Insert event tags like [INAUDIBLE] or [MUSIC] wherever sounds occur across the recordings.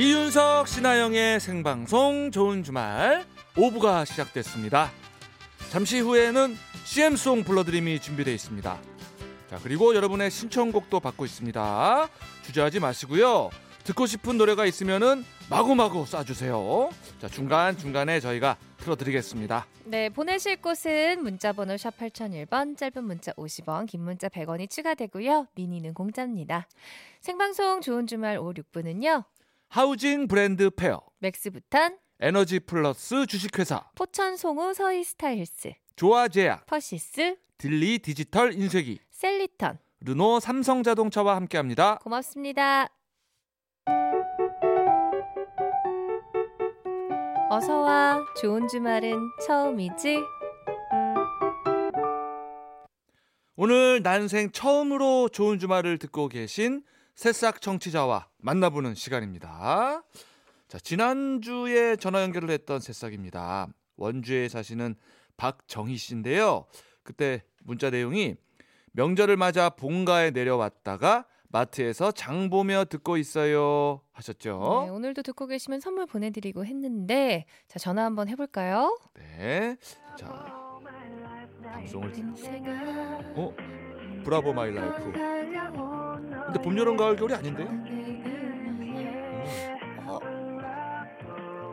이윤석 신하영의 생방송 좋은 주말 5부가 시작됐습니다. 잠시 후에는 CM송 불러드림이 준비되어 있습니다. 자 그리고 여러분의 신청곡도 받고 있습니다. 주저하지 마시고요. 듣고 싶은 노래가 있으면은 마구마구 쏴주세요. 자 중간 중간에 저희가 틀어드리겠습니다. 네, 보내실 곳은 문자번호 샵 8001번, 짧은 문자 50원, 긴 문자 100원이 추가되고요. 미니는 공짜입니다. 생방송 좋은 주말 5, 6부는요. 하우징 브랜드 페어, 맥스부탄, 에너지 플러스 주식회사, 포천 송우 서희 스타힐스, 조아제약, 퍼시스, 딜리 디지털 인쇄기, 셀리턴. 르노 삼성자동차와 함께합니다. 고맙습니다. 어서와. 좋은 주말은 처음이지? 오늘 난생 처음으로 좋은 주말을 듣고 계신 새싹 청취자와 만나보는 시간입니다. 자, 지난주에 전화 연결을 했던 새싹입니다. 원주에 사시는 박정희 씨인데요. 그때 문자 내용이 명절을 맞아 본가에 내려왔다가 마트에서 장 보며 듣고 있어요 하셨죠. 네, 오늘도 듣고 계시면 선물 보내드리고 했는데, 자, 전화 한번 해볼까요? 네. 자, 방송을 어? Bravo My Life. 근데 봄, 여름, 가을, 겨울이 아닌데요? 어,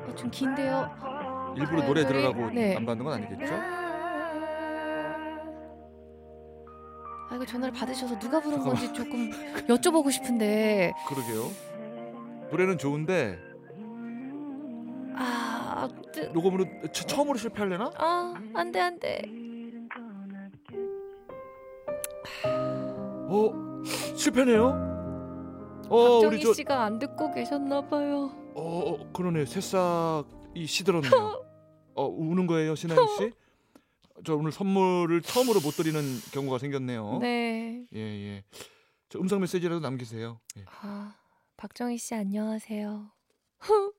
어, 좀 긴데요. 일부러 노래 들으라고 네. 안 받는 건 아니겠죠? 아, 이거 전화를 받으셔서 누가 부른 건지 조금 [LAUGHS] 여쭤보고 싶은데, 그러게요. 노래는 좋은데 아, 뜨, 녹음으로 처, 처음으로 실패하려나? 아, 안 돼, 안 돼. 어 실패네요. 어 우리 저 씨가 안 듣고 계셨나 봐요. 어, 어 그러네 새싹이 시들었네요. 어 우는 거예요 신하영 씨? [LAUGHS] 저 오늘 선물을 처음으로 못 드리는 경우가 생겼네요. 네. 예 예. 저 음성 메시지라도 남기세요. 예. 아, 박정희 씨 안녕하세요. [LAUGHS]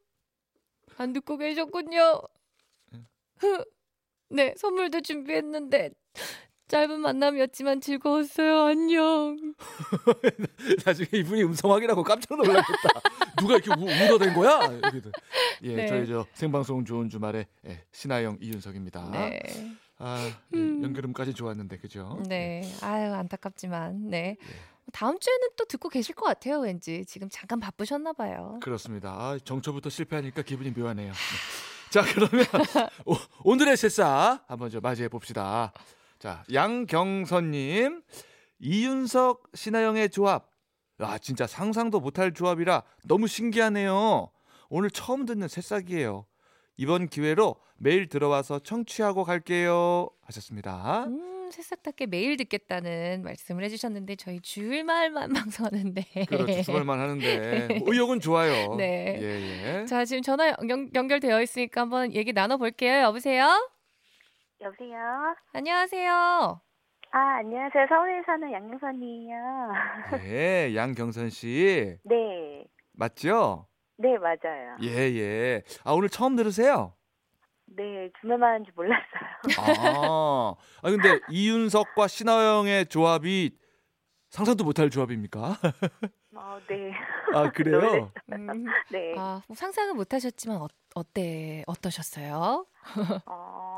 안 듣고 계셨군요. [LAUGHS] 네, 선물도 준비했는데 짧은 만남이었지만 즐거웠어요. 안녕. [LAUGHS] 나중에 이분이 음성 확인하고 깜짝 놀라겠다. 누가 이렇게 우, 울어댄 거야? 이렇게. 예, 네. 저희 저 생방송 좋은 주말에 예, 신하영 이윤석입니다. 네. 아 예, 음. 연결음까지 좋았는데 그죠? 네. 아유, 안타깝지만 네. 다음 주에는 또 듣고 계실 것 같아요, 왠지. 지금 잠깐 바쁘셨나 봐요. 그렇습니다. 아, 정초부터 실패하니까 기분이 묘하네요. 네. 자 그러면 [LAUGHS] 오, 오늘의 새싹 한번 좀 맞이해 봅시다. 자 양경선님 이윤석 신하영의 조합. 아 진짜 상상도 못할 조합이라 너무 신기하네요. 오늘 처음 듣는 새싹이에요. 이번 기회로 매일 들어와서 청취하고 갈게요 하셨습니다. 음, 새싹답게 매일 듣겠다는 말씀을 해주셨는데 저희 주일말만 [LAUGHS] 방송하는데. 그렇죠. 주말만 하는데 뭐 [LAUGHS] 의욕은 좋아요. 네. 예, 예. 자, 지금 전화 연, 연결되어 있으니까 한번 얘기 나눠볼게요. 여보세요? 여보세요? 안녕하세요. 아, 안녕하세요. 서울에 사는 양경선이에요. [LAUGHS] 네, 양경선 씨 네. 맞죠? 네, 맞아요. 예, 예. 아, 오늘 처음 들으세요? 네, 주말만 하는지 몰랐어요. 아, 아 근데 [LAUGHS] 이윤석과 신하영의 조합이 상상도 못할 조합입니까? 어, 네. [LAUGHS] 아, 그래요? 음, 네. 아, 뭐 상상은 못 하셨지만 어, 어때 어떠셨어요? 어,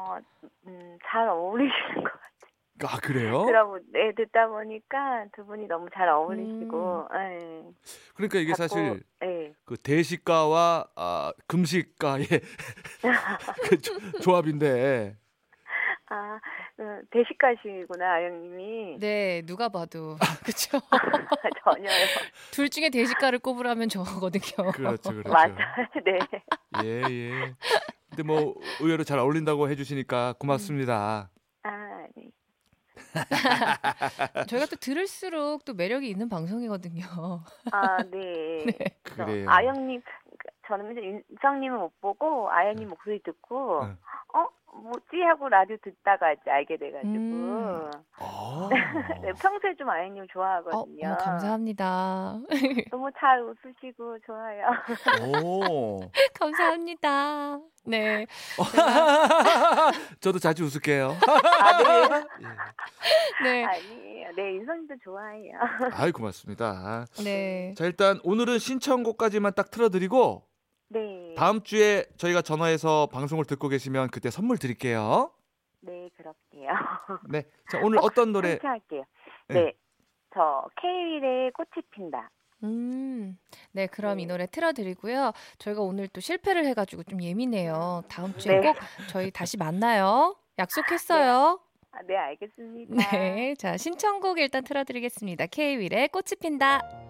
음, 잘 어울리시는 것 같아요. 아, 그래요? 들어보, 네, 듣다 보니까 두 분이 너무 잘 어울리시고, 네. 그러니까 이게 자꾸, 사실 네. 그 대식가와 아, 금식가의 [LAUGHS] 그 조, 조합인데 아, 음, 대식가시구나, 아영님이. 네, 누가 봐도 [LAUGHS] 그렇죠. 전혀요. 둘 중에 대식가를 꼽으라면 저거든요. 그렇죠, 그렇죠. 맞아요. [LAUGHS] 네. 예, 예. 근데 뭐 의외로 잘 어울린다고 해주시니까 고맙습니다. 아, 네. [LAUGHS] [LAUGHS] 저희가 또 들을수록 또 매력이 있는 방송이거든요. 아, 네. [LAUGHS] 그래서 그래요. 아영님, 저는 이제 윤성님은 못 보고 아영님 목소리 듣고, 응. 어? 뭐지 하고 라디오 듣다가 이제 알게 돼가지고 음. 아. [LAUGHS] 네, 평소에 좀 아이님 어, 좋아하거든요. 어머, 감사합니다. [LAUGHS] 너무 잘 웃으시고 좋아요. 오. [LAUGHS] 감사합니다. 네. 저도 자주 웃을게요. 아, 네. 네. 아니에요. 네, 인선님도 좋아해요. 아이 고맙습니다. 네. 자 일단 오늘은 신청곡까지만 딱 틀어드리고 네. 다음 주에 저희가 전화해서 방송을 듣고 계시면 그때 선물 드릴게요. 네, 그럴게요. 네. 자 오늘 어떤 노래? 할게요. 네. 네. 저 케이윌의 꽃이 핀다. 음. 네, 그럼 이 네. 노래 틀어드리고요. 저희가 오늘 또 실패를 해가지고 좀 예민해요. 다음 주에 네. 꼭 저희 다시 만나요. 약속했어요. 아, 네, 알겠습니다. 네. 자, 신청곡 일단 틀어드리겠습니다. K-윌의 꽃이 핀다.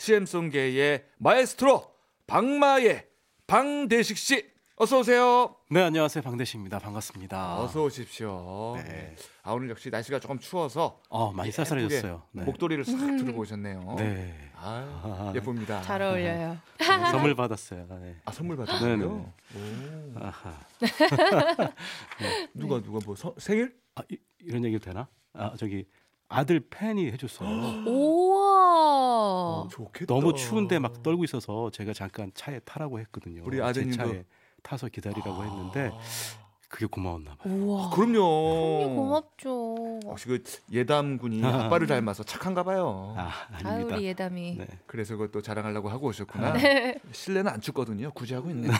CM송계의 마에스트로 박마예 방대식 씨 어서 오세요. 네 안녕하세요 방대식입니다 반갑습니다 어서 오십시오. 네. 아 오늘 역시 날씨가 조금 추워서 어 많이 쌀쌀해졌어요 네. 목도리를 싹 들고 오셨네요. 네 아, 예쁩니다. 잘 어울려요. 네, 선물 받았어요 네. 아 선물 네, 받았어요. 네. 오. 아하 [LAUGHS] 누가 누가 뭐 서- 생일? 아, 이, 이런 얘기도 되나 아 저기 아들 팬이 해줬어요 [GASPS] 우와. 좋겠다. 너무 추운데 막 떨고 있어서 제가 잠깐 차에 타라고 했거든요 우리 제 아드님도- 차에 타서 기다리라고 했는데 그게 고마웠나 봐요 우와. 아, 그럼요. 형님 고맙죠. 역시 그 예담군이 아빠를 [LAUGHS] 닮아서 착한가 봐요. 아 아유, 아닙니다 우리 예담이. 네. 그래서 그것도 자랑하려고 하고 오셨구나. 네. 실내는 안 춥거든요. 굳이 하고 있네. [LAUGHS]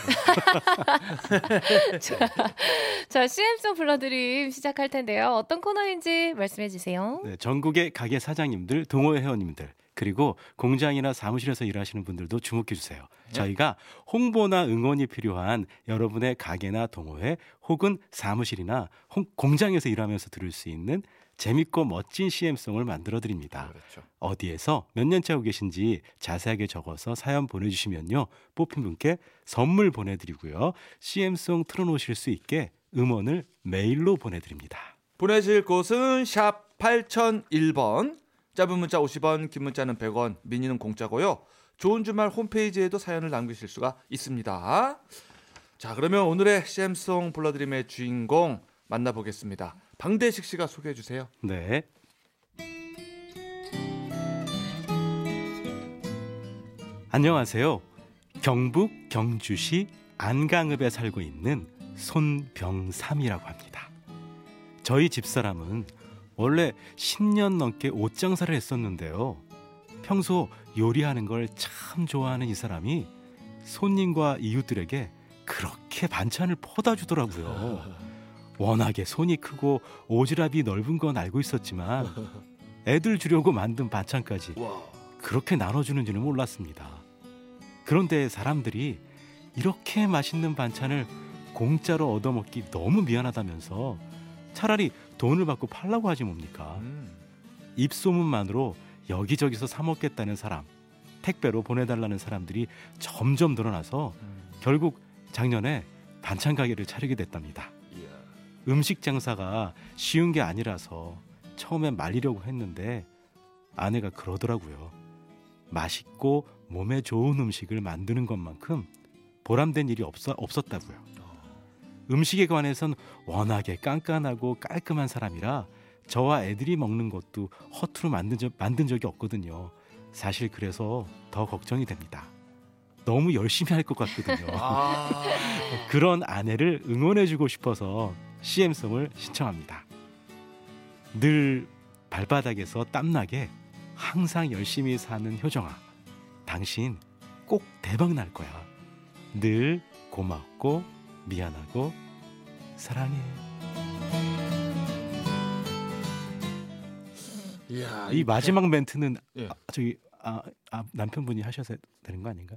자, CM송 불러드림 시작할 텐데요. 어떤 코너인지 말씀해 주세요. 네, 전국의 가게 사장님들, 동호회 회원님들, 그리고 공장이나 사무실에서 일하시는 분들도 주목해 주세요. 저희가 홍보나 응원이 필요한 여러분의 가게나 동호회 혹은 사무실이나 홍- 공장에서 일하면서 들을 수 있는 재밌고 멋진 CM송을 만들어 드립니다. 그렇죠. 어디에서 몇 년째 하고 계신지 자세하게 적어서 사연 보내주시면요. 뽑힌 분께 선물 보내드리고요. CM송 틀어놓으실 수 있게 음원을 메일로 보내드립니다. 보내실 곳은 샵 8001번. 짧은 문자 50원, 긴 문자는 100원, 미니는 공짜고요. 좋은 주말 홈페이지에도 사연을 남기실 수가 있습니다. 자, 그러면 오늘의 CM송 불러드림의 주인공 만나보겠습니다. 방대식 씨가 소개해 주세요. 네. 안녕하세요. 경북 경주시 안강읍에 살고 있는 손병삼이라고 합니다. 저희 집사람은 원래 10년 넘게 옷 장사를 했었는데요. 평소 요리하는 걸 참 좋아하는 이 사람이 손님과 이웃들에게 그렇게 반찬을 퍼다 주더라고요. 워낙에 손이 크고 오지랖이 넓은 건 알고 있었지만 애들 주려고 만든 반찬까지 그렇게 나눠주는지는 몰랐습니다. 그런데 사람들이 이렇게 맛있는 반찬을 공짜로 얻어먹기 너무 미안하다면서 차라리 돈을 받고 팔라고 하지 뭡니까? 음. 입소문만으로 여기저기서 사 먹겠다는 사람, 택배로 보내달라는 사람들이 점점 늘어나서 음. 결국 작년에 반찬 가게를 차리게 됐답니다. 음식 장사가 쉬운 게 아니라서 처음엔 말리려고 했는데 아내가 그러더라고요. 맛있고 몸에 좋은 음식을 만드는 것만큼 보람된 일이 없어, 없었다고요. 음식에 관해선 워낙에 깐깐하고 깔끔한 사람이라 저와 애들이 먹는 것도 허투루 만든, 적, 만든 적이 없거든요. 사실 그래서 더 걱정이 됩니다. 너무 열심히 할 것 같거든요. 아. [LAUGHS] 그런 아내를 응원해주고 싶어서 CM송을 신청합니다. 늘 발바닥에서 땀나게 항상 열심히 사는 효정아. 당신 꼭 대박 날 거야. 늘 고맙고 미안하고 사랑해. 이야, 이 마지막 멘트는 예. 아, 저기 아, 아, 남편분이 하셔야 되는 거 아닌가?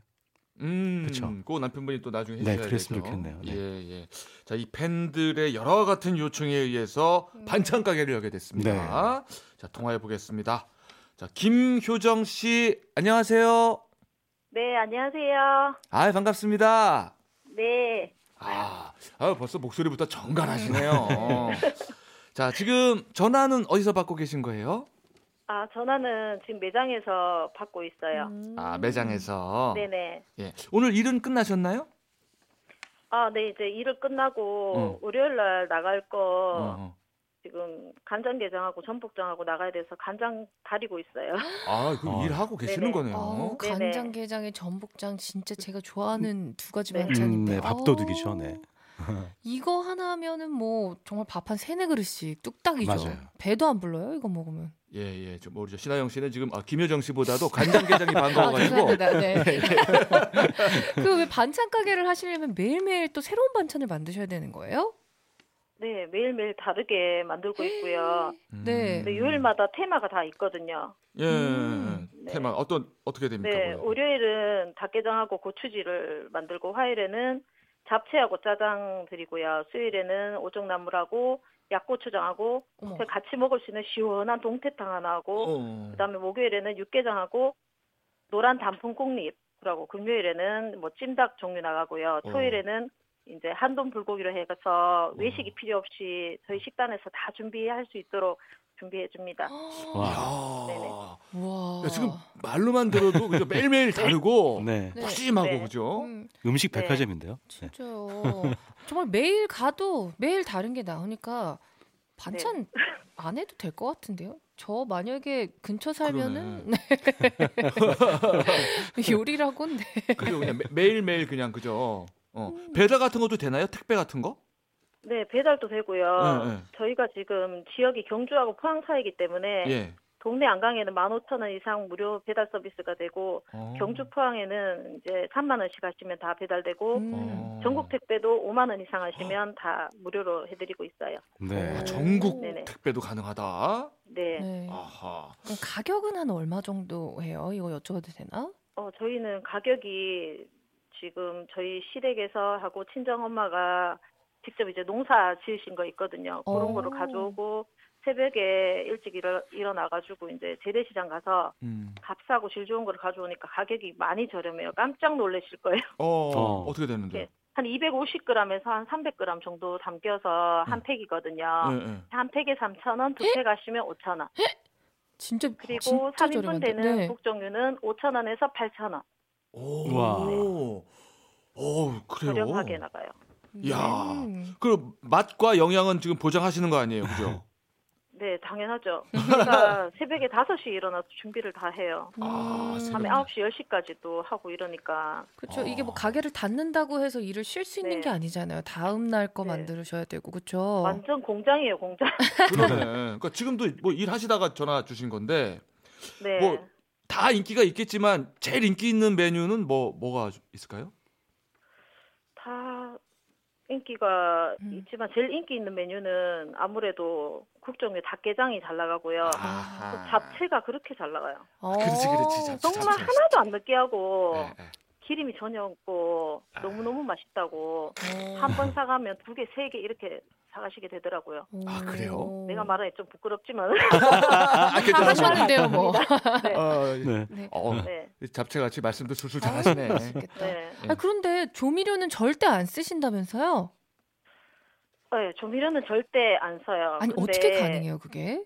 음, 그쵸. 그 남편분이 또 나중에 네, 해주셔야 그랬으면 되죠. 좋겠네요. 네. 예, 예. 자, 이 팬들의 여러 같은 요청에 의해서 음. 반찬 가게를 열게 됐습니다. 네. 자, 통화해 보겠습니다. 자, 김효정 씨, 안녕하세요. 네, 안녕하세요. 아, 반갑습니다. 네. 아, 아, 벌써 목소리부터 정갈하시네요. 자, 지금 전화는 어디서 받고 계신 거예요? 아, 전화는 지금 매장에서 받고 있어요. 음. 아, 매장에서. 네네. 예. 오늘 일은 끝나셨나요? 아, 네, 이제 일을 끝나고 어. 월요일 날 나갈 거 어. 지금 간장 게장하고 전복장하고 나가야 돼서 간장 다리고 있어요. [LAUGHS] 아, 그 어. 일하고 계시는 네네. 거네요. 어, 네네. 간장게장에 전복장 진짜 제가 좋아하는 두 가지 네. 반찬인데. 음, 네, 밥도둑이죠, 어, 네. [LAUGHS] 이거 하나 하면은 뭐 정말 밥 한 세네 그릇씩 뚝딱이죠. 맞아요. 배도 안 불러요 이거 먹으면. 예, 예. 좀 모르죠. 신하영 씨는 지금 아, 김효정 씨보다도 간장게장이 [LAUGHS] 아 반가워가지고 죄송합니다. 네. 그 왜 반찬 가게를 하시려면 매일매일 또 새로운 반찬을 만드셔야 되는 거예요? 네, 매일매일 다르게 만들고 있고요. 네. 음. 네, 요일마다 테마가 다 있거든요. 예, 음. 네. 테마 어떤 어떻게 됩니까? 네, 그거? 월요일은 닭게장하고 고추지를 만들고 화요일에는 잡채하고 짜장 드리고요. 수요일에는 오정나물하고 약고추장하고 어머. 같이 먹을 수 있는 시원한 동태탕 하나 하고 어. 그다음에 목요일에는 육개장하고 노란 단풍 콩잎 그리고 금요일에는 뭐 찜닭 종류 나가고요. 어. 토요일에는 이제 한돈 불고기로 해서 외식이 필요 없이 저희 식단에서 다 준비할 수 있도록 준비해 줍니다. 와. 네네. 와. 야, 지금 말로만 들어도 그죠 매일매일 다르고 네. 네. 푸짐하고 네. 그죠? 음, 음식 네. 백화점인데요. 네. 진짜요. 정말 매일 가도 매일 다른 게 나오니까 반찬 네. [LAUGHS] 안 해도 될 것 같은데요. 저 만약에 근처 살면은 네. [LAUGHS] 요리라고는 네. 그죠 그냥 매, 매일매일 그냥 그죠. 어. 음. 배달 같은 것도 되나요? 택배 같은 거? 네, 배달도 되고요. 네, 네. 저희가 지금 지역이 경주하고 포항 사이기 때문에 예. 동네 안강에는 15,000원 이상 무료 배달 서비스가 되고 어. 경주 포항에는 이제 3만 원씩 하시면 다 배달되고 음. 어. 전국 택배도 5만 원 이상 하시면 다 무료로 해드리고 있어요. 네. 아, 전국 네네. 택배도 가능하다. 네. 네. 아하. 그럼 가격은 한 얼마 정도 해요? 이거 여쭤봐도 되나? 어, 저희는 가격이 지금 저희 시댁에서 하고 친정 엄마가 직접 이제 농사 지으신 거 있거든요. 그런 어. 거를 가져오고 새벽에 일찍 일어, 일어나가지고 이제 재래시장 가서 음. 값싸고 질 좋은 거를 가져오니까 가격이 많이 저렴해요. 깜짝 놀라실 거예요. 어, 어. 어떻게 되는데? 네. 한 250g에서 한 300g 정도 담겨서 한 음. 팩이거든요. 예, 예. 한 팩에 3,000원, 두 팩 하시면 5,000원. 진짜 그리고 진짜 3인분 저렴한데. 되는 네. 국종류는 5,000원에서 8,000원. 오. 와. 오, 그래요. 저렴하게 나가요. 야. 음. 그 맛과 영양은 지금 보장하시는 거 아니에요, 그죠? [LAUGHS] 네, 당연하죠. 제가 [LAUGHS] 새벽에 5시에 일어나서 준비를 다 해요. 아, 음. 새벽에. 밤에 9시, 10시까지도 하고 이러니까. 그렇죠. 어. 이게 뭐 가게를 닫는다고 해서 일을 쉴 수 있는 네. 게 아니잖아요. 다음 날거 네. 만들으셔야 되고 그렇죠. 완전 공장이에요, 공장. 그러네. 그러니까 지금도 뭐 일하시다가 전화 주신 건데 [LAUGHS] 네. 뭐 다 인기가 있겠지만 제일 인기 있는 메뉴는 뭐 뭐가 있을까요? 다 인기가 음. 있지만 제일 인기 있는 메뉴는 아무래도 국종류 닭게장이 잘 나가고요. 아하. 또 잡채가 그렇게 잘 나가요. 어. 그렇지, 그렇지. 잡채, 정말 잡채. 하나도 안 느끼하고 예, 예. 기름이 전혀 없고 너무 너무 맛있다고 어. 한번 사가면 두 개, 세 개 이렇게 사가시게 되더라고요. 아, 그래요? 내가 말하기 좀 부끄럽지만. [LAUGHS] 아. 하셨는데요, 뭐. [LAUGHS] 네. 어, 네. 네. 어, 네. 잡채같이 말씀도 술술 아, 잘하시네. 맛있겠다. 네. 아, 그런데 조미료는 절대 안 쓰신다면서요? 네, 조미료는 절대 안 써요. 아니 근데, 어떻게 가능해요, 그게?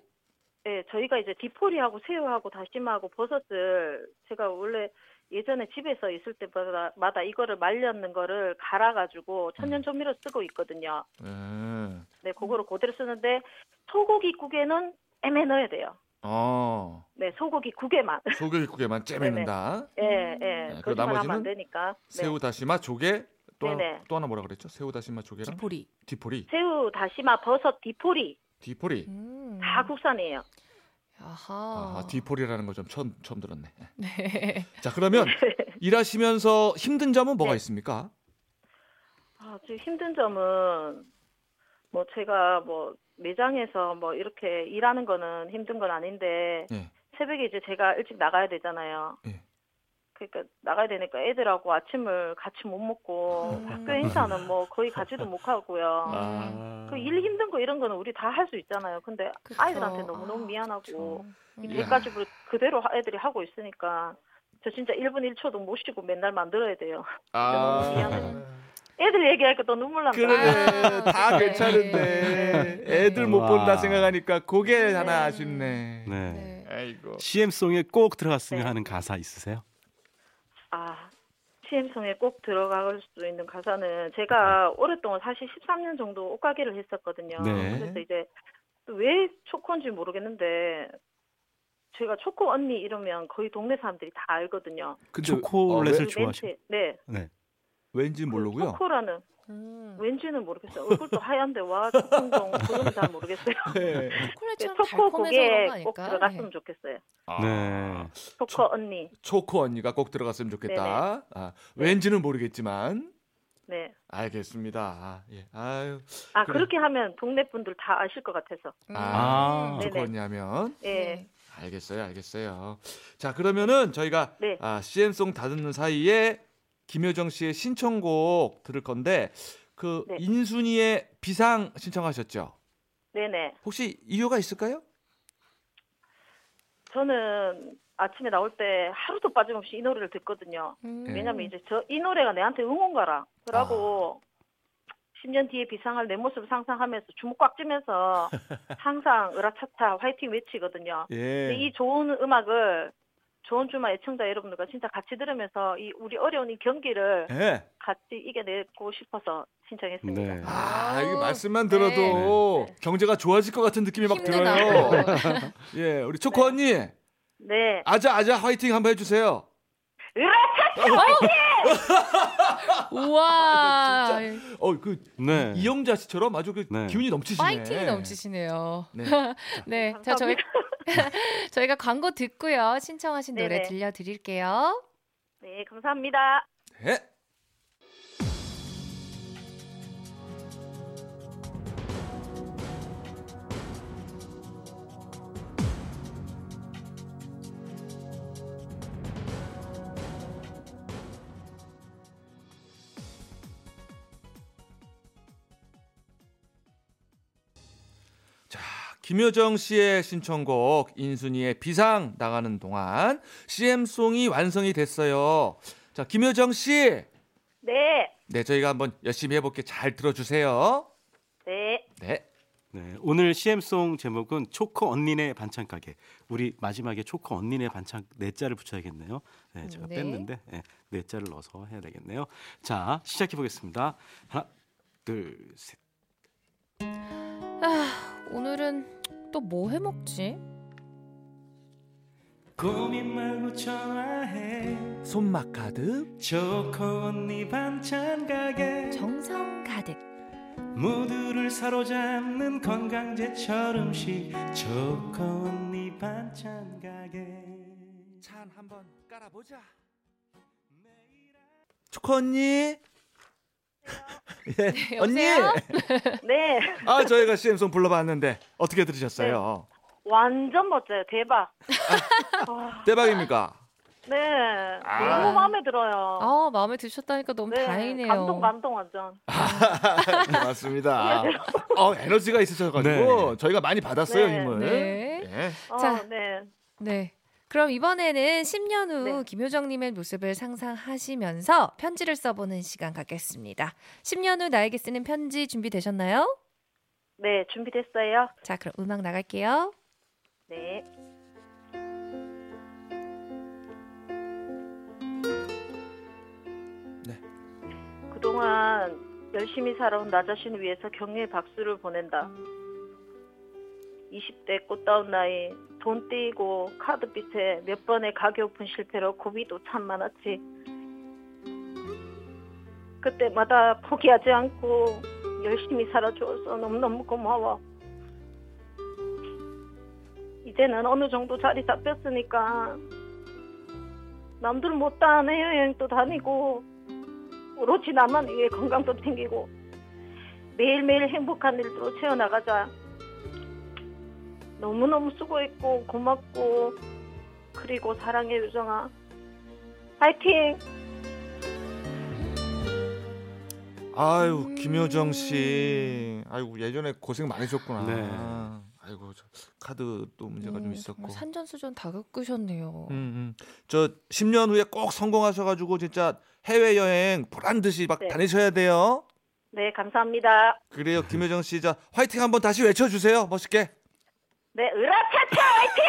네, 저희가 이제 디포리하고 새우하고 다시마하고 버섯을 제가 원래 예전에 집에서 있을 때마다 마다 이거를 말렸는 거를 갈아가지고 천연 조미료 쓰고 있거든요. 예. 네, 그거를 그대로 쓰는데 소고기 국에는 째매 넣어야 돼요. 어, 네, 소고기 국에만. [LAUGHS] 소고기 국에만 째매 넣는다. 예, 예. 네, 그 나머지는 안 되니까. 네. 새우 다시마 조개 또 하나, 네네. 또 하나 뭐라 그랬죠? 새우 다시마 조개랑 디포리. 디포리, 새우, 다시마, 버섯, 디포리 디포리. 음. 다 국산이에요. 아하. 아, 디포리라는 거 좀 처음 처음 들었네. [LAUGHS] 네. 자 그러면 [LAUGHS] 일하시면서 힘든 점은 뭐가 네. 있습니까? 아, 지금 힘든 점은 뭐 제가 뭐 매장에서 뭐 이렇게 일하는 거는 힘든 건 아닌데 예. 새벽에 이제 제가 일찍 나가야 되잖아요. 예. 그러니까 나가야 되니까 애들하고 아침을 같이 못 먹고 음. 학교 행사는 뭐 거의 가지도 못하고요. [LAUGHS] 아. 그일 힘든 거 이런 거는 우리 다 할 수 있잖아요. 근데 그쵸. 아이들한테 너무 아, 너무 미안하고 음. 야. 일까지 그대로 하- 애들이 하고 있으니까 저 진짜 1분 1초도 못 쉬고 맨날 만들어야 돼요. 아. [LAUGHS] 미안해. 애들 얘기하니까 또 눈물 난다. 그래 아, 다 네. 괜찮은데 네. 애들 못 와. 본다 생각하니까 그게 하나 네. 아쉽네. 네. 네. 아이고. CM송에 꼭 들어갔으면 네. 하는 가사 있으세요? 아, CM송에 꼭 들어갈 수 있는 가사는 제가 오랫동안 사실 13년 정도 옷가게를 했었거든요. 네. 그래서 이제 왜 초코인지 모르겠는데 제가 초코 언니 이러면 거의 동네 사람들이 다 알거든요. 근데 초콜릿을 어, 그 좋아하시고. 멘트, 네. 네. 왜, 왠지 그 모르고요. 초코라는 음. 왠지는 모르겠어요. 얼굴도 하얀데 와 초콩동 그건 잘 모르겠어요. [LAUGHS] 네. 초콜릿처럼 초코 달콤해서 그런 거 고기에 꼭? 들어갔으면 좋겠어요. 아, 네. 초코 초- 언니. 초코 언니가 꼭 들어갔으면 좋겠다. 아, 왠지는 모르겠지만 네. 알겠습니다. 아, 예. 아유. 아 그래. 그렇게 하면 동네 분들 다 아실 것 같아서. 아, 음. 네. 초코 언니 하면 예. 네. 알겠어요, 알겠어요. 자, 그러면은 저희가 네. 아, CM송 다 듣는 사이에 김효정 씨의 신청곡 들을 건데 그 네. 인순이의 비상 신청하셨죠? 네네. 혹시 이유가 있을까요? 저는 아침에 나올 때 하루도 빠짐없이 이 노래를 듣거든요. 음. 왜냐면 이제 저 이 노래가 내한테 응원가라. 그러고 아. 10년 뒤에 비상할 내 모습을 상상하면서 주먹 꽉 쥐면서 [LAUGHS] 항상 으라차차 화이팅 외치거든요. 예. 이 좋은 음악을 좋은 주말 애청자 여러분들과 진짜 같이 들으면서 이 우리 어려운 이 경기를 예. 같이 이겨내고 싶어서 신청했습니다. 네. 아, 아우, 말씀만 들어도 네. 경제가 좋아질 것 같은 느낌이 막. 들어요. [LAUGHS] 예, 우리 초코 언니, 네. 아자 아자 화이팅 한번 해주세요. [LAUGHS] 우와. 어, 그 네. 이영자 씨처럼 아주 그 네. 기운이 넘치시네. 파이팅이 넘치시네요. 네. [LAUGHS] 네. 자, 저희 [LAUGHS] 저희가 광고 듣고요. 신청하신 노래 네네. 들려 드릴게요. 네, 감사합니다. 네. 김효정 씨의 신청곡 인순이의 비상 나가는 동안 CM송이 완성이 됐어요. 자, 김효정 씨. 네. 네, 저희가 한번 열심히 해볼게 잘 들어주세요. 네. 네. 네, 오늘 CM송 제목은 초코 언니네 반찬 가게. 우리 마지막에 초코 언니네 반찬 네 자를 붙여야겠네요. 네, 제가 네. 뺐는데 네, 네 자를 넣어서 해야 되겠네요. 자, 시작해 보겠습니다. 하나, 둘, 셋. 아, 오늘은 또 뭐 해 먹지? 고민 말고 전화해. 손맛 가득. 초코 언니 반찬 가게. 정성 가득. 모두를 사로잡는 건강제철 음식. 초코 언니 반찬 가게. 찬 한번 깔아보자. 초코 언니. 예, 언니. 여보세요? 네. 아 저희가 CM송 불러봤는데 어떻게 들으셨어요? 완전 멋져요. 대박. 와, 대박입니까? 네. 아. 너무 마음에 들어요. 아, 마음에 드셨다니까 너무 네. 다행이네요. 감동, 감동 완전. 맞습니다. 어 에너지가 있으셔가지고 저희가 많이 받았어요 네. 힘을. 네. 예. 어, 자. 네. 네. 그럼 이번에는 10년 후 네. 김효정님의 모습을 상상하시면서 편지를 써보는 시간 갖겠습니다. 10년 후 나에게 쓰는 편지 준비되셨나요? 네, 준비됐어요. 자, 그럼 음악 나갈게요. 네. 네. 그동안 열심히 살아온 나 자신을 위해서 격려의 박수를 보낸다. 20대 꽃다운 나이, 돈 떼이고 카드 빚에 몇 번의 가게 오픈 실패로 고비도 참 많았지. 그때마다 포기하지 않고 열심히 살아줘서 너무너무 고마워. 이제 이제는 어느 정도 자리 잡혔으니까 남들 못다한 해외여행도 다니고 오로지 나만 위해 건강도 챙기고 매일매일 행복한 일들로 채워나가자. 너무너무 수고했고 고맙고 그리고 사랑해 유정아. 파이팅! 아유 김효정 씨, 아이고 예전에 고생 많으셨구나. 네. 아이고 저 카드도 문제가 좀 음, 있었고. 정말 산전수전 다 겪으셨네요. 음, 음. 저 10년 후에 꼭 성공하셔가지고 진짜 해외 여행 보란 듯이 막 네. 다니셔야 돼요. 네, 감사합니다. 그래요, 김효정 씨, 자 화이팅 한번 다시 외쳐주세요, 멋있게. 네, 으라차차 화이팅!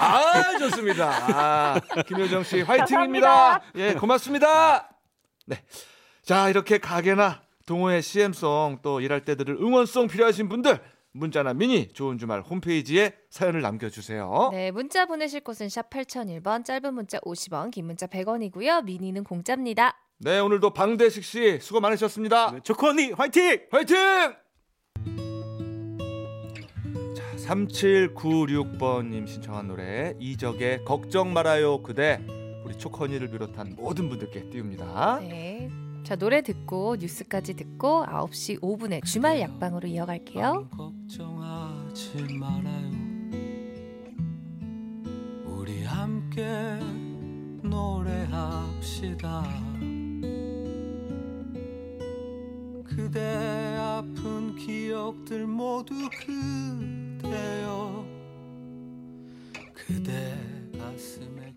아 좋습니다. 아, 김효정 씨 화이팅입니다. 예, 고맙습니다. 네, 자 이렇게 가게나 동호회 CM송 또 일할 때들을 응원송 필요하신 분들 문자나 미니 좋은 주말 홈페이지에 사연을 남겨주세요. 네, 문자 보내실 곳은 샵 8001번, 짧은 문자 50원, 긴 문자 100원이고요. 미니는 공짜입니다. 네, 오늘도 방대식 씨 수고 많으셨습니다. 네, 조커 언니 화이팅! 화이팅! 자, 3796번님 신청한 노래 이적의 걱정 말아요 그대 우리 초커니를 비롯한 모든 분들께 띄웁니다. 네. 자, 노래 듣고 뉴스까지 듣고 9시 5분에 주말 약방으로 이어갈게요. 걱정하지 말아요. 우리 함께 노래합시다. 그대 아픈 기억들 모두 그 같아요. 그대 가슴에